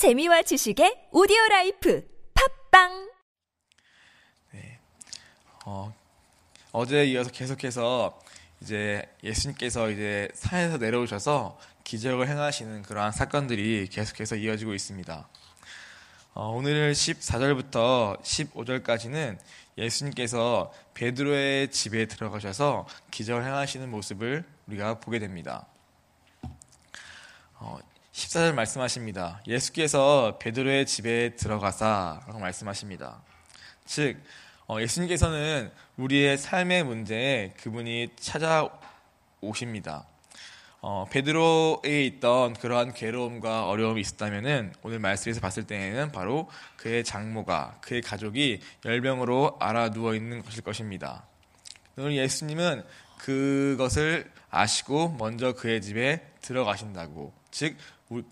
재미와 지식의 오디오 라이프 팟빵 어, 어제에 이어서 계속해서 이제 예수님께서 이제 산에서 내려오셔서 기적을 행하시는 그러한 사건들이 계속해서 이어지고 있습니다. 어, 오늘 14절부터 15절까지는 예수님께서 베드로의 집에 들어가셔서 기적을 행하시는 모습을 우리가 보게 됩니다. 어, 14절 말씀하십니다. 예수께서 베드로의 집에 들어가사라고 말씀하십니다. 즉 어, 예수님께서는 우리의 삶의 문제에 그분이 찾아오십니다. 어, 베드로에 있던 그러한 괴로움과 어려움이 있었다면은 오늘 말씀에서 봤을 때에는 바로 그의 장모가 그의 가족이 열병으로 알아 누워 있는 것일 것입니다. 오늘 예수님은 그것을 아시고 먼저 그의 집에 들어가신다고 즉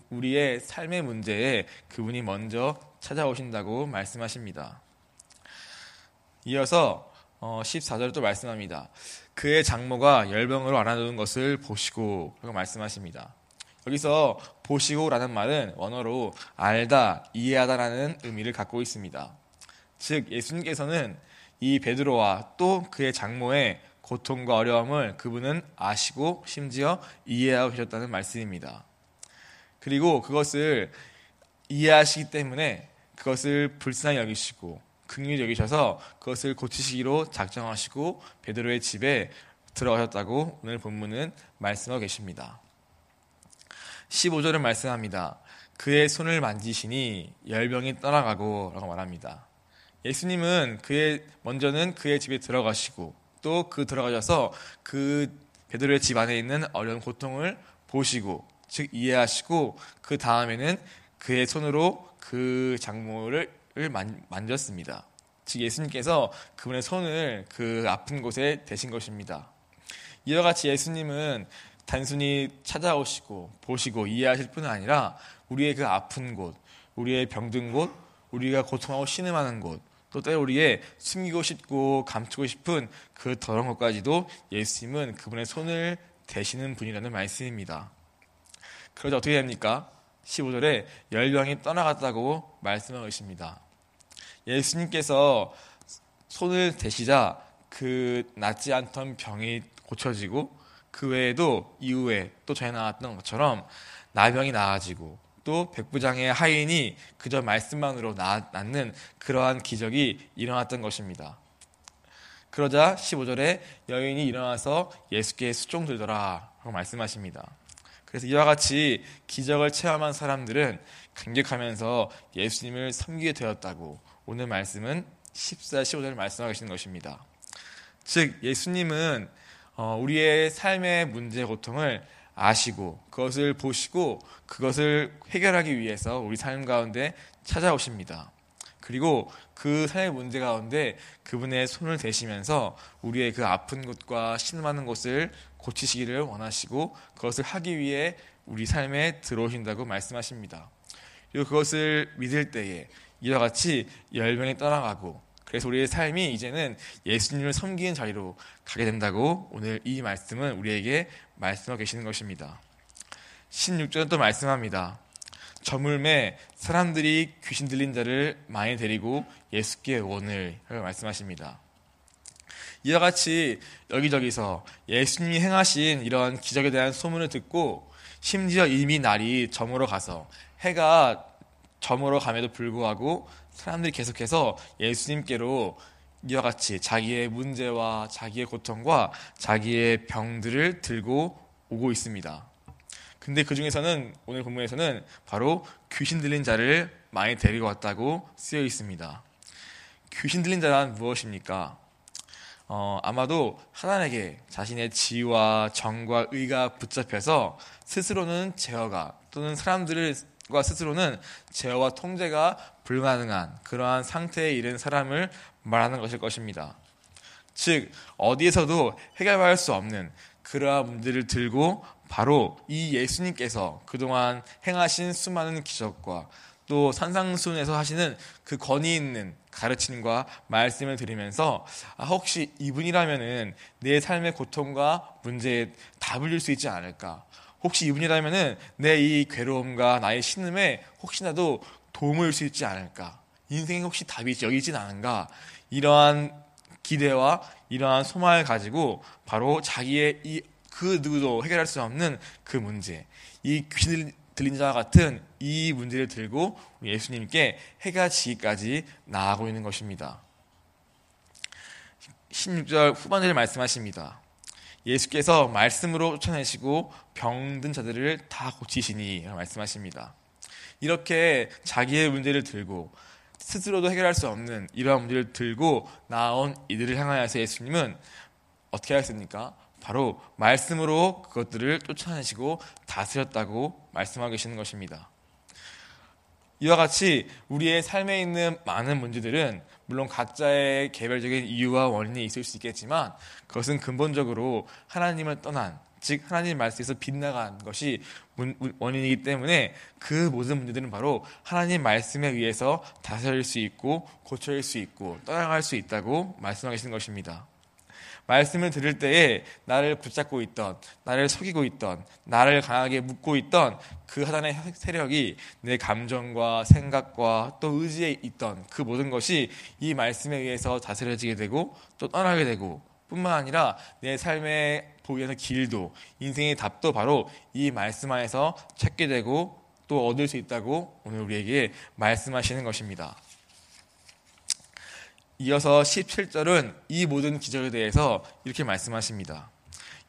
우리의 삶의 문제에 그분이 먼저 찾아오신다고 말씀하십니다. 이어서 14절을 어, 또 말씀합니다. 그의 장모가 열병으로 알아놓은 것을 보시고 라고 말씀하십니다. 여기서 보시고라는 말은 원어로 알다, 이해하다라는 의미를 갖고 있습니다. 즉 예수님께서는 이 베드로와 또 그의 장모의 고통과 어려움을 그분은 아시고 심지어 이해하고 계셨다는 말씀입니다. 그리고 그것을 이해하시기 때문에 그것을 불쌍히 여기시고 긍휼히 여기셔서 그것을 고치시기로 작정하시고 베드로의 집에 들어가셨다고 오늘 본문은 말씀하고 계십니다. 15절은 말씀합니다. 그의 손을 만지시니 열병이 떠나가고 라고 말합니다. 예수님은 그의 먼저는 그의 집에 들어가시고 또 그 들어가셔서 그 베드로의 집 안에 있는 어려운 고통을 보시고 즉 이해하시고 그 다음에는 그의 손으로 그 장모를 만졌습니다. 즉 예수님께서 그분의 손을 그 아픈 곳에 대신 것입니다. 이와 같이 예수님은 단순히 찾아오시고 보시고 이해하실 뿐 아니라 우리의 그 아픈 곳, 우리의 병든 곳, 우리가 고통하고 신음하는 곳, 또 때로 우리의 숨기고 싶고 감추고 싶은 그 더러운 것까지도 예수님은 그분의 손을 대시는 분이라는 말씀입니다. 그러자 어떻게 됩니까? 15절에 열병이 떠나갔다고 말씀하고 있습니다. 예수님께서 손을 대시자 그 낫지 않던 병이 고쳐지고 그 외에도 이후에 또 전에 나왔던 것처럼 나병이 나아지고 또 백부장의 하인이 그저 말씀만으로 낫는 그러한 기적이 일어났던 것입니다. 그러자 15절에 여인이 일어나서 예수께 수종 들더라 라고 말씀하십니다. 그래서 이와 같이 기적을 체험한 사람들은 감격하면서 예수님을 섬기게 되었다고 오늘 말씀은 14, 15절 말씀하고 계시는 것입니다. 즉 예수님은 어, 우리의 삶의 문제 고통을 아시고 그것을 보시고 그것을 해결하기 위해서 우리 삶 가운데 찾아오십니다. 그리고 그 삶의 문제 가운데 그분의 손을 대시면서 우리의 그 아픈 곳과 신음하는 곳을 고치시기를 원하시고 그것을 하기 위해 우리 삶에 들어오신다고 말씀하십니다. 그리고 그것을 믿을 때에 이와 같이 열병이 떠나가고 그래서 우리의 삶이 이제는 예수님을 섬기는 자리로 가게 된다고 오늘 이 말씀은 우리에게 말씀하고 계시는 것입니다. 16절은 또 말씀합니다. 저물매 사람들이 귀신 들린 자를 많이 데리고 예수께 원을 말씀하십니다. 이와 같이 여기저기서 예수님이 행하신 이런 기적에 대한 소문을 듣고 심지어 이미 날이 저물어 가서 해가 저물어 감에도 불구하고 사람들이 계속해서 예수님께로 이와 같이 자기의 문제와 자기의 고통과 자기의 병들을 들고 오고 있습니다. 근데 그 중에서는 오늘 본문에서는 바로 귀신 들린 자를 많이 데리고 왔다고 쓰여 있습니다. 귀신 들린 자란 무엇입니까? 어, 아마도 하나님에게 자신의 지와 정과 의가 붙잡혀서 스스로는 제어가 또는 사람들과 스스로는 제어와 통제가 불가능한 그러한 상태에 이른 사람을 말하는 것일 것입니다. 즉 어디에서도 해결할 수 없는 그러한 문제를 들고 바로 이 예수님께서 그동안 행하신 수많은 기적과 또 산상순에서 하시는 그 권위 있는 가르침과 말씀을 드리면서 아, 혹시 이분이라면은 내 삶의 고통과 문제에 답을 줄 수 있지 않을까? 혹시 이분이라면은 내 이 괴로움과 나의 신음에 혹시나도 도움을 줄 수 있지 않을까? 인생에 혹시 답이 여기 있진 않은가? 이러한 기대와 이러한 소망을 가지고 바로 자기의 이 그 누구도 해결할 수 없는 그 문제, 이 귀 들린 자와 같은 이 문제를 들고 예수님께 해가 지기까지 나아가고 있는 것입니다. 16절 후반절에 말씀하십니다. 예수께서 말씀으로 쫓아내시고 병든 자들을 다 고치시니 말씀하십니다. 이렇게 자기의 문제를 들고 스스로도 해결할 수 없는 이러한 문제를 들고 나온 이들을 향하여서 예수님은 어떻게 하셨습니까? 바로 말씀으로 그것들을 쫓아내시고 다스렸다고 말씀하고 계시는 것입니다. 이와 같이 우리의 삶에 있는 많은 문제들은 물론 각자의 개별적인 이유와 원인이 있을 수 있겠지만 그것은 근본적으로 하나님을 떠난 즉 하나님 말씀에서 빗나간 것이 원인이기 때문에 그 모든 문제들은 바로 하나님 말씀에 의해서 다스릴 수 있고 고쳐질 수 있고 떠나갈 수 있다고 말씀하고 계시는 것입니다. 말씀을 들을 때에 나를 붙잡고 있던, 나를 속이고 있던, 나를 강하게 묶고 있던 그 하단의 세력이 내 감정과 생각과 또 의지에 있던 그 모든 것이 이 말씀에 의해서 다스려지게 되고 또 떠나게 되고 뿐만 아니라 내 삶의 보이는 길도 인생의 답도 바로 이 말씀 안에서 찾게 되고 또 얻을 수 있다고 오늘 우리에게 말씀하시는 것입니다. 이어서 17절은 이 모든 기적에 대해서 이렇게 말씀하십니다.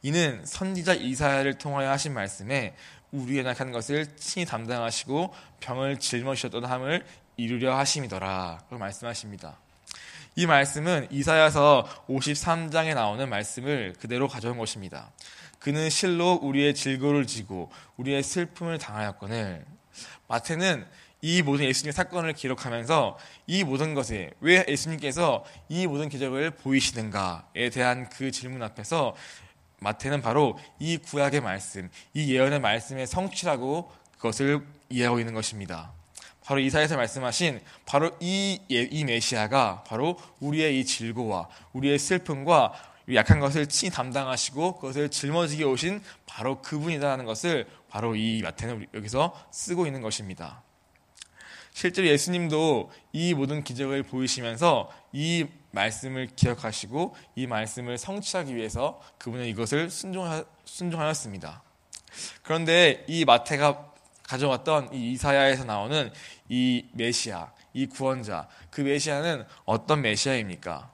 이는 선지자 이사야를 통하여 하신 말씀에 우리의 낙한 것을 친히 담당하시고 병을 짊어지셨던 함을 이루려 하심이더라. 그 말씀하십니다. 이 말씀은 이사야서 53장에 나오는 말씀을 그대로 가져온 것입니다. 그는 실로 우리의 질고를 지고 우리의 슬픔을 당하였거늘 마태는 이 모든 예수님의 사건을 기록하면서 이 모든 것에 왜 예수님께서 이 모든 기적을 보이시는가에 대한 그 질문 앞에서 마태는 바로 이 구약의 말씀, 이 예언의 말씀의 성취라고 그것을 이해하고 있는 것입니다. 바로 이사에서 말씀하신 바로 이, 예, 이 메시아가 바로 우리의 이 질고와 우리의 슬픔과 약한 것을 친히 담당하시고 그것을 짊어지게 오신 바로 그분이다라는 것을 바로 이 마태는 여기서 쓰고 있는 것입니다. 실제로 예수님도 이 모든 기적을 보이시면서 이 말씀을 기억하시고 이 말씀을 성취하기 위해서 그분은 이것을 순종하, 순종하 였습니다. 그런데 이 마태가 가져왔던 이 이사야에서 나오는 이 메시아, 이 구원자, 그 메시아는 어떤 메시아입니까?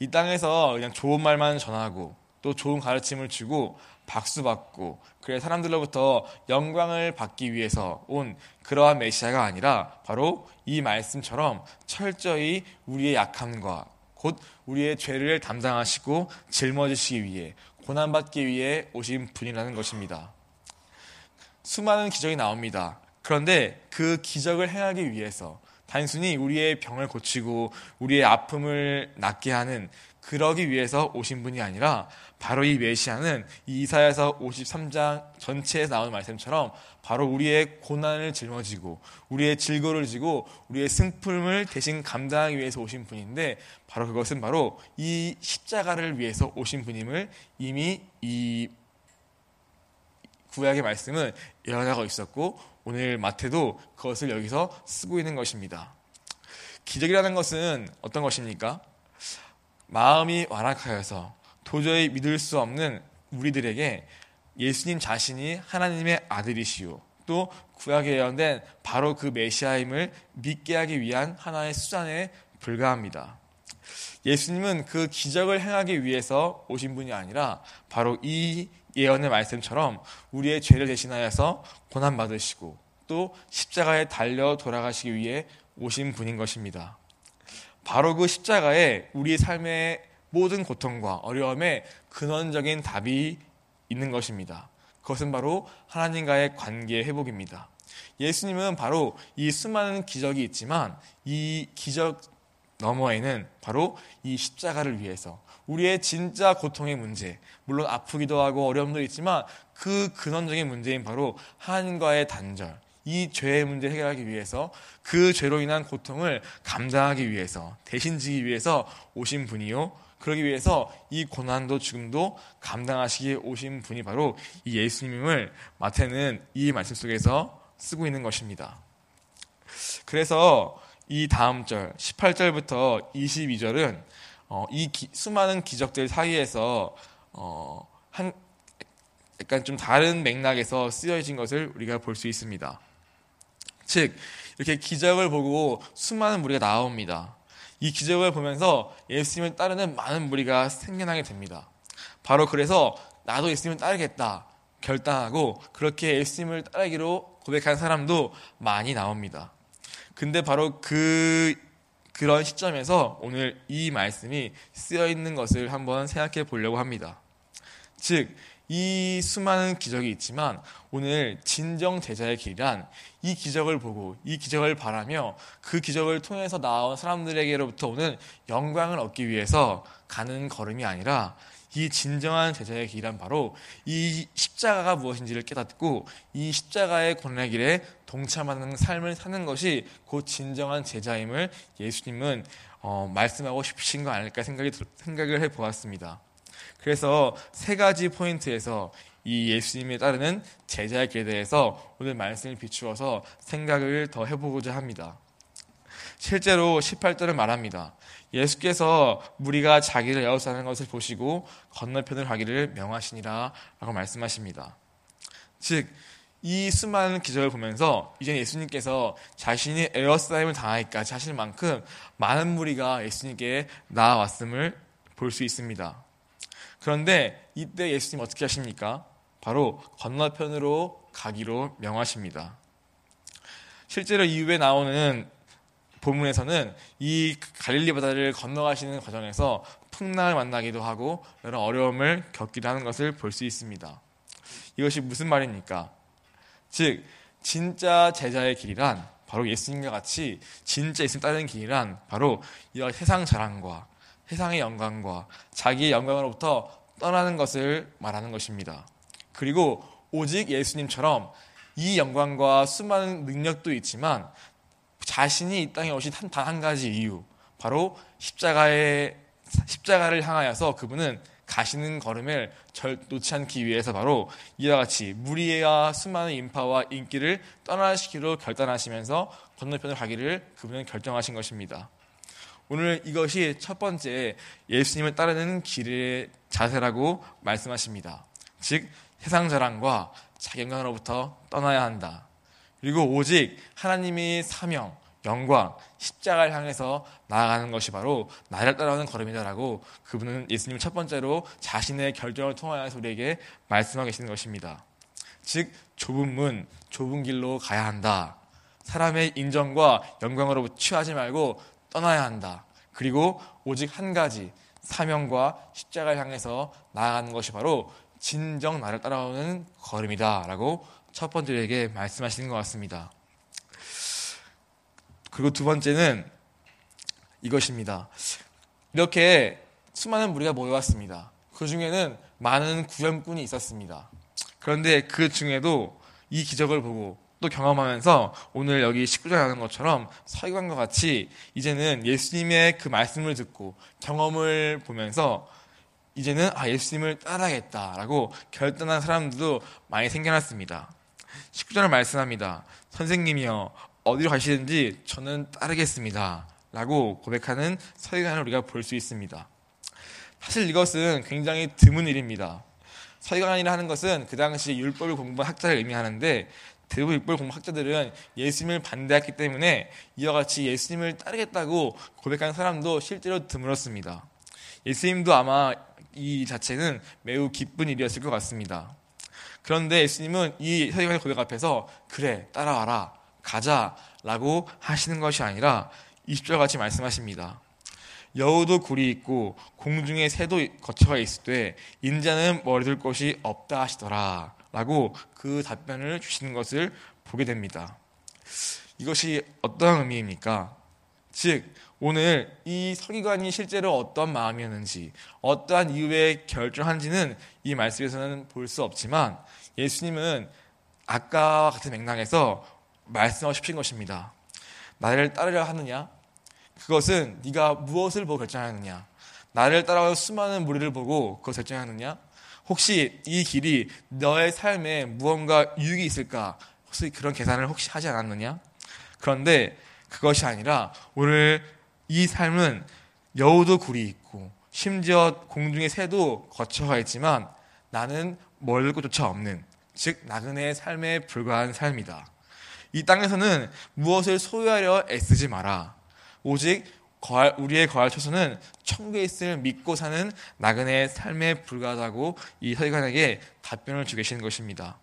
이 땅에서 그냥 좋은 말만 전하고 또 좋은 가르침을 주고 박수 받고 그래 사람들로부터 영광을 받기 위해서 온 그러한 메시아가 아니라 바로 이 말씀처럼 철저히 우리의 약함과 곧 우리의 죄를 담당하시고 짊어지시기 위해 고난받기 위해 오신 분이라는 것입니다. 수많은 기적이 나옵니다. 그런데 그 기적을 행하기 위해서 단순히 우리의 병을 고치고 우리의 아픔을 낫게 하는 그러기 위해서 오신 분이 아니라 바로 이 메시아는 이 이사야서 53장 전체에 나오는 말씀처럼 바로 우리의 고난을 짊어지고 우리의 질고를 지고 우리의 승품을 대신 감당하기 위해서 오신 분인데 바로 그것은 바로 이 십자가를 위해서 오신 분임을 이미 이 구약의 말씀은 예언하고 있었고 오늘 마태도 그것을 여기서 쓰고 있는 것입니다. 기적이라는 것은 어떤 것입니까? 마음이 완악하여서 도저히 믿을 수 없는 우리들에게 예수님 자신이 하나님의 아들이시오. 또 구약에 예언된 바로 그 메시아임을 믿게 하기 위한 하나의 수단에 불과합니다. 예수님은 그 기적을 행하기 위해서 오신 분이 아니라 바로 이 예언의 말씀처럼 우리의 죄를 대신하여서 고난받으시고 또 십자가에 달려 돌아가시기 위해 오신 분인 것입니다. 바로 그 십자가에 우리 삶의 모든 고통과 어려움에 근원적인 답이 있는 것입니다. 그것은 바로 하나님과의 관계 회복입니다. 예수님은 바로 이 수많은 기적이 있지만 이 기적 너머에는 바로 이 십자가를 위해서 우리의 진짜 고통의 문제, 물론 아프기도 하고 어려움도 있지만 그 근원적인 문제인 바로 하나님과의 단절, 이 죄의 문제를 해결하기 위해서 그 죄로 인한 고통을 감당하기 위해서 대신 지기 위해서 오신 분이요 그러기 위해서 이 고난도 죽음도 감당하시기에 오신 분이 바로 이 예수님을 마태는 이 말씀 속에서 쓰고 있는 것입니다. 그래서 이 다음 절 18절부터 22절은 어, 이 기, 수많은 기적들 사이에서 어, 한 약간 좀 다른 맥락에서 쓰여진 것을 우리가 볼 수 있습니다. 즉 이렇게 기적을 보고 수많은 무리가 나옵니다. 이 기적을 보면서 예수님을 따르는 많은 무리가 생겨나게 됩니다. 바로 그래서 나도 예수님을 따르겠다 결단하고 그렇게 예수님을 따르기로 고백한 사람도 많이 나옵니다. 근데 바로 그 그런 시점에서 오늘 이 말씀이 쓰여 있는 것을 한번 생각해 보려고 합니다. 즉, 이 수많은 기적이 있지만 오늘 진정 제자의 길이란 이 기적을 보고 이 기적을 바라며 그 기적을 통해서 나온 사람들에게로부터 오는 영광을 얻기 위해서 가는 걸음이 아니라 이 진정한 제자의 길이란 바로 이 십자가가 무엇인지를 깨닫고 이 십자가의 고난의 길에 동참하는 삶을 사는 것이 곧 진정한 제자임을 예수님은 어, 말씀하고 싶으신 거 아닐까 생각이, 생각을 해보았습니다. 그래서 세 가지 포인트에서 이 예수님에 따르는 길에 대해서 오늘 말씀을 비추어서 생각을 더 해보고자 합니다. 실제로 18절은 말합니다. 예수께서 무리가 자기를 에워싸는 것을 보시고 건너편을 가기를 명하시니라 라고 말씀하십니다. 즉, 이 수많은 기적을 보면서 이제 예수님께서 자신이 에어싸임을 당하니까 자신만큼 많은 무리가 예수님께 나아왔음을 볼 수 있습니다. 그런데 이때 예수님 어떻게 하십니까? 바로 건너편으로 가기로 명하십니다. 실제로 이후에 나오는 본문에서는 이 갈릴리 바다를 건너가시는 과정에서 풍랑을 만나기도 하고 여러 어려움을 겪기도 하는 것을 볼 수 있습니다. 이것이 무슨 말입니까? 즉 진짜 제자의 길이란 바로 예수님과 같이 진짜 예수님 따르는 길이란 바로 이 세상 자랑과 세상의 영광과 자기의 영광으로부터 떠나는 것을 말하는 것입니다. 그리고 오직 예수님처럼 이 영광과 수많은 능력도 있지만 자신이 이 땅에 오신 단 한 가지 이유, 바로 십자가의 십자가를 향하여서 그분은 가시는 걸음을 절 놓지 않기 위해서 바로 이와 같이 무리와 수많은 인파와 인기를 떠나시기로 결단하시면서 건너편을 가기를 그분은 결정하신 것입니다. 오늘 이것이 첫 번째 예수님을 따르는 길의 자세라고 말씀하십니다. 즉 세상 자랑과 자기 영광으로부터 떠나야 한다. 그리고 오직 하나님의 사명, 영광, 십자가를 향해서 나아가는 것이 바로 나를 따라오는 걸음이다라고 그분은 예수님 첫 번째로 자신의 결정을 통하여서 우리에게 말씀하고 계시는 것입니다. 즉 좁은 문, 좁은 길로 가야 한다. 사람의 인정과 영광으로 취하지 말고 떠나야 한다. 그리고 오직 한 가지 사명과 십자가를 향해서 나아가는 것이 바로 진정 나를 따라오는 걸음이다라고 첫 번째에게 말씀하시는 것 같습니다. 그리고 두 번째는 이것입니다. 이렇게 수많은 무리가 모여왔습니다. 그 중에는 많은 구현꾼이 있었습니다. 그런데 그 중에도 이 기적을 보고 또 경험하면서 오늘 여기 19절에 하는 것처럼 서기관과 같이 이제는 예수님의 그 말씀을 듣고 경험을 보면서 이제는 아 예수님을 따라야겠다라고 결단한 사람들도 많이 생겨났습니다. 19절을 말씀합니다. 선생님이여 어디로 가시든지 저는 따르겠습니다. 라고 고백하는 서기관을 우리가 볼 수 있습니다. 사실 이것은 굉장히 드문 일입니다. 서기관이라 하는 것은 그 당시 율법을 공부한 학자를 의미하는데 대부분 율법 공부 학자들은 예수님을 반대했기 때문에 이와 같이 예수님을 따르겠다고 고백하는 사람도 실제로 드물었습니다. 예수님도 아마 이 자체는 매우 기쁜 일이었을 것 같습니다. 그런데 예수님은 이 서기관의 고백 앞에서 그래 따라와라 가자 라고 하시는 것이 아니라 20절 같이 말씀하십니다. 여우도 굴이 있고 공중에 새도 거처가 있을 때 인자는 머리둘 곳이 없다 하시더라 라고 그 답변을 주시는 것을 보게 됩니다. 이것이 어떠한 의미입니까? 즉 오늘 이 서기관이 실제로 어떤 마음이었는지 어떠한 이유에 결정한지는 이 말씀에서는 볼 수 없지만 예수님은 아까와 같은 맥락에서 말씀하고 싶은 것입니다. 나를 따르려 하느냐? 그것은 네가 무엇을 보고 결정하느냐? 나를 따라오는 수많은 무리를 보고 그걸 결정하느냐? 혹시 이 길이 너의 삶에 무언가 유익이 있을까? 혹시 그런 계산을 혹시 하지 않았느냐? 그런데 그것이 아니라 오늘 이 삶은 여우도 굴이 있고 심지어 공중의 새도 거쳐가 있지만 나는 멀을 곳조차 없는 즉 나그네의 삶에 불과한 삶이다. 이 땅에서는 무엇을 소유하려 애쓰지 마라. 오직 거할, 우리의 거할 처소는 천국에 있을 믿고 사는 나그네의 삶에 불과하다고 이 서기관에게 답변을 주고 계시는 것입니다.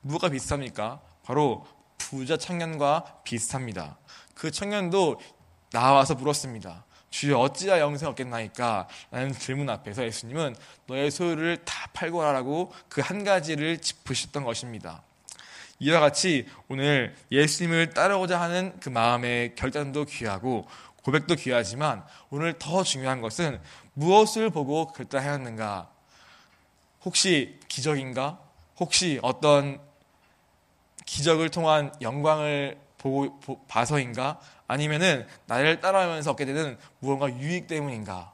무엇과 비슷합니까? 바로 부자 청년과 비슷합니다. 그 청년도 나와서 물었습니다. 주여 어찌야 영생 얻겠나이까? 라는 질문 앞에서 예수님은 너의 소유를 다 팔고 하라고 그 한 가지를 짚으셨던 것입니다. 이와 같이 오늘 예수님을 따르고자 하는 그 마음의 결단도 귀하고 고백도 귀하지만 오늘 더 중요한 것은 무엇을 보고 결단하였는가? 혹시 기적인가? 혹시 어떤 기적을 통한 영광을 보고 봐서인가? 아니면은 나를 따라오면서 얻게 되는 무언가 유익 때문인가?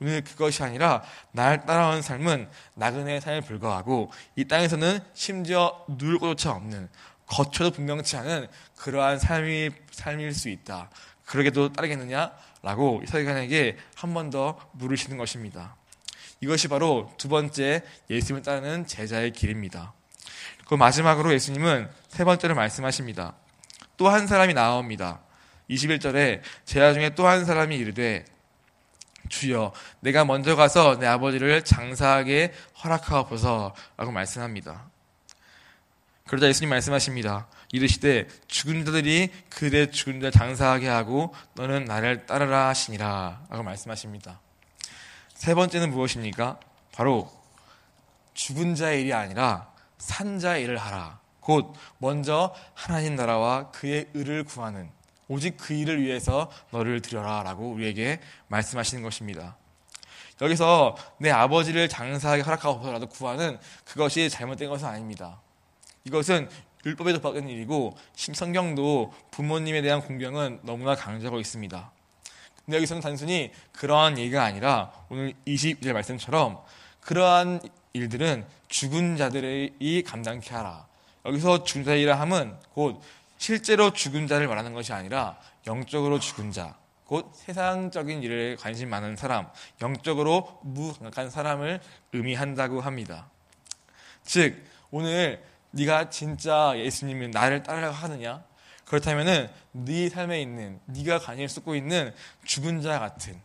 오늘 그것이 아니라 나를 따라오는 삶은 나그네의 삶에 불과하고 이 땅에서는 심지어 누울 곳조차 없는 거쳐도 분명치 않은 그러한 삶이, 삶일 수 있다. 그러게도 따르겠느냐? 라고 서기관에게 한 번 더 물으시는 것입니다. 이것이 바로 두 번째 예수님을 따르는 제자의 길입니다. 그 마지막으로 예수님은 세 번째로 말씀하십니다. 또 한 사람이 나옵니다. 21절에 제자 중에 또 한 사람이 이르되 주여 내가 먼저 가서 내 아버지를 장사하게 허락하옵소서 라고 말씀합니다. 그러자 예수님 말씀하십니다. 이르시되 죽은 자들이 그대 죽은 자 장사하게 하고 너는 나를 따르라 하시니라 라고 말씀하십니다. 세 번째는 무엇입니까? 바로 죽은 자의 일이 아니라 산 자의 일을 하라. 곧 먼저 하나님 나라와 그의 의를 구하는 오직 그 일을 위해서 너를 드려라 라고 우리에게 말씀하시는 것입니다. 여기서 내 아버지를 장사하게 허락하고서라도 구하는 그것이 잘못된 것은 아닙니다. 이것은 율법에도 박은 일이고 성경도 부모님에 대한 공경은 너무나 강조하고 있습니다. 근데 여기서는 단순히 그러한 얘기가 아니라 오늘 22절 말씀처럼 그러한 일들은 죽은 자들이 감당케 하라. 여기서 죽은 자이라 함은 곧 실제로 죽은 자를 말하는 것이 아니라 영적으로 죽은 자, 곧 세상적인 일에 관심 많은 사람, 영적으로 무감각한 사람을 의미한다고 합니다. 즉 오늘 네가 진짜 예수님이 나를 따르려고 하느냐? 그렇다면은 네 삶에 있는 네가 관심 쏟고 있는 죽은 자 같은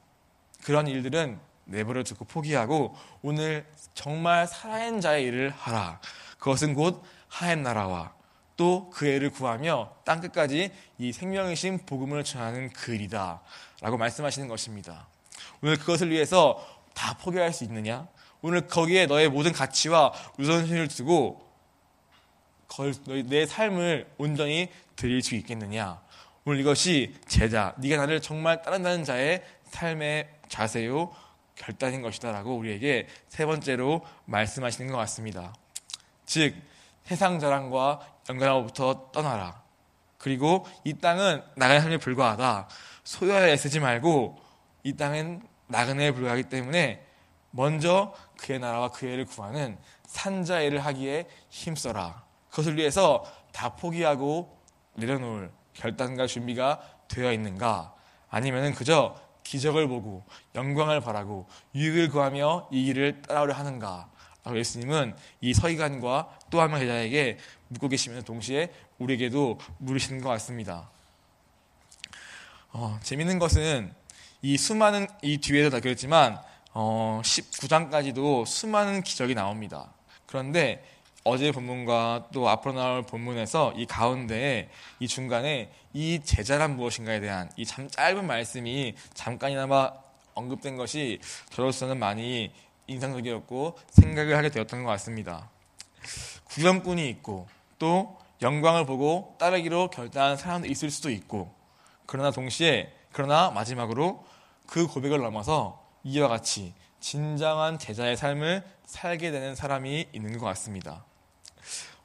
그런 일들은 내버려 두고 포기하고 오늘 정말 살아있는 자의 일을 하라. 그것은 곧 하얀 나라와 또 그 애를 구하며 땅 끝까지 이 생명이신 복음을 전하는 그 일이다. 라고 말씀하시는 것입니다. 오늘 그것을 위해서 다 포기할 수 있느냐? 오늘 거기에 너의 모든 가치와 우선순위를 두고 내 삶을 온전히 드릴 수 있겠느냐? 오늘 이것이 제자, 네가 나를 정말 따른다는 자의 삶의 자세요 결단인 것이다라고 우리에게 세 번째로 말씀하시는 것 같습니다. 즉 세상 자랑과 영광로부터 떠나라. 그리고 이 땅은 나그네 삶에 불과하다. 소유하여 쓰지 말고 이 땅은 나그네에 불과하기 때문에 먼저 그의 나라와 그의 일을 구하는 산자 일을 하기에 힘써라. 그것을 위해서 다 포기하고 내려놓을 결단과 준비가 되어 있는가? 아니면 그저 기적을 보고 영광을 바라고 유익을 구하며 이 길을 따라오려 하는가? 예수님은 이 서기관과 또 한명 제자에게 묻고 계시면 동시에 우리에게도 물으시는 것 같습니다. 어, 재밌는 것은 이 수많은 이 뒤에도 다 그랬지만 어, 19장까지도 수많은 기적이 나옵니다. 그런데 어제 본문과 또 앞으로 나올 본문에서 이 가운데 이 중간에 이 제자란 무엇인가에 대한 이 참 짧은 말씀이 잠깐이나마 언급된 것이 저로서는 많이 인상적이었고 생각을 하게 되었던 것 같습니다. 구경꾼이 있고 또 영광을 보고 따르기로 결단한 사람도 있을 수도 있고 그러나 동시에 그러나 마지막으로 그 고백을 넘어서 이와 같이 진정한 제자의 삶을 살게 되는 사람이 있는 것 같습니다.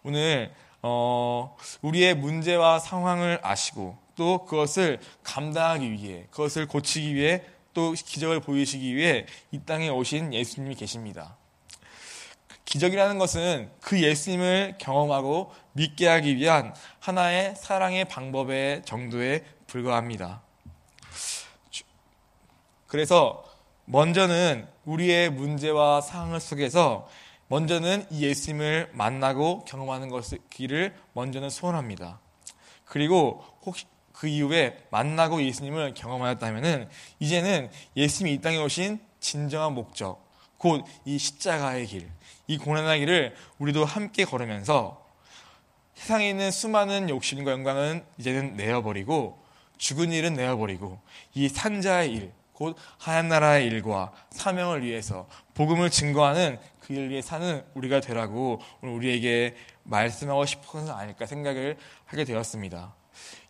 오늘 어, 우리의 문제와 상황을 아시고 또 그것을 감당하기 위해 그것을 고치기 위해 또 기적을 보이시기 위해 이 땅에 오신 예수님이 계십니다. 기적이라는 것은 그 예수님을 경험하고 믿게 하기 위한 하나의 사랑의 방법의 정도에 불과합니다. 그래서 먼저는 우리의 문제와 상황 속에서 먼저는 이 예수님을 만나고 경험하는 것을 먼저는 소원합니다. 그리고 혹시 그 이후에 만나고 예수님을 경험하였다면 이제는 예수님이 이 땅에 오신 진정한 목적, 곧 이 십자가의 길, 이 고난의 길을 우리도 함께 걸으면서 세상에 있는 수많은 욕심과 영광은 이제는 내어버리고 죽은 일은 내어버리고 이 산자의 일, 곧 하얀 나라의 일과 사명을 위해서 복음을 증거하는 그 일을 위해 사는 우리가 되라고 오늘 우리에게 말씀하고 것은 아닐까 생각을 하게 되었습니다.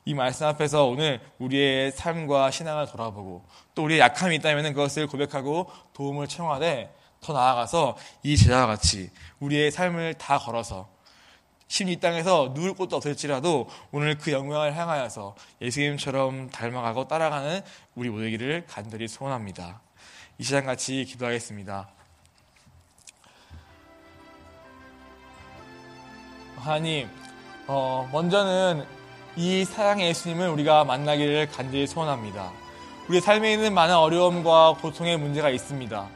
이 말씀 앞에서 오늘 우리의 삶과 신앙을 돌아보고 또 우리의 약함이 있다면 그것을 고백하고 도움을 청하되 더 나아가서 이 제자와 같이 우리의 삶을 다 걸어서 심리 땅에서 누울 곳도 없을지라도 오늘 그 영광을 향하여서 예수님처럼 닮아가고 따라가는 우리 모두기를 간절히 소원합니다. 이 시간 같이 기도하겠습니다. 하나님, 어, 먼저는 이 사랑의 예수님을 우리가 만나기를 간절히 소원합니다. 우리 삶에 있는 많은 어려움과 고통의 문제가 있습니다.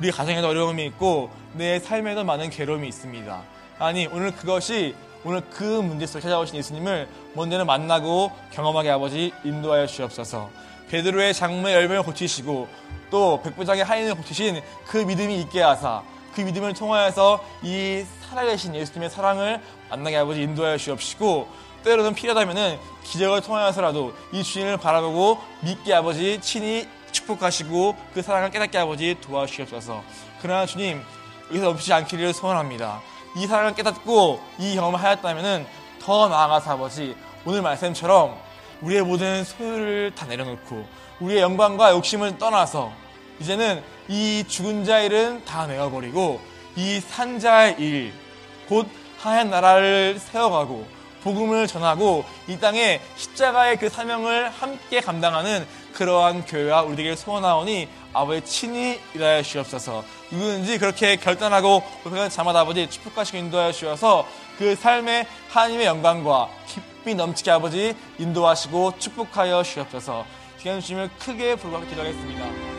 우리 가정에도 어려움이 있고 내 삶에도 많은 괴로움이 있습니다. 아니 오늘 그것이 오늘 그 문제 속에 찾아오신 예수님을 먼저는 만나고 경험하게 아버지 인도하여 주옵소서. 베드로의 장모의 열매를 고치시고 또 백부장의 하인을 고치신 그 믿음이 있게 하사 그 믿음을 통하여서 이 살아계신 예수님의 사랑을 만나게 아버지 인도하여 주옵시고 때로는 필요하다면 기적을 통하여서라도 이 주인을 바라보고 믿게 아버지 친히 축복하시고 그 사랑을 깨닫게 아버지 도와주시옵소서. 그러나 주님 여기서 없지 않기를 소원합니다. 이 사랑을 깨닫고 이 경험을 하였다면 더 나아가서 아버지 오늘 말씀처럼 우리의 모든 소유를 다 내려놓고 우리의 영광과 욕심을 떠나서 이제는 이 죽은 자 일은 다 내어버리고 이 산자의 일, 곧 하얀 나라를 세워가고 복음을 전하고 이 땅에 십자가의 그 사명을 함께 감당하는 그러한 교회와 우리에게 소원하오니 아버지 친히 일하여 주옵소서. 누구든지 그렇게 결단하고 고백하는 자마다 아버지 축복하시고 인도하여 주셔서 그 삶의 하나님의 영광과 깊이 넘치게 아버지 인도하시고 축복하여 주옵소서. 시간 주시면 크게 불러하게 기도하겠습니다.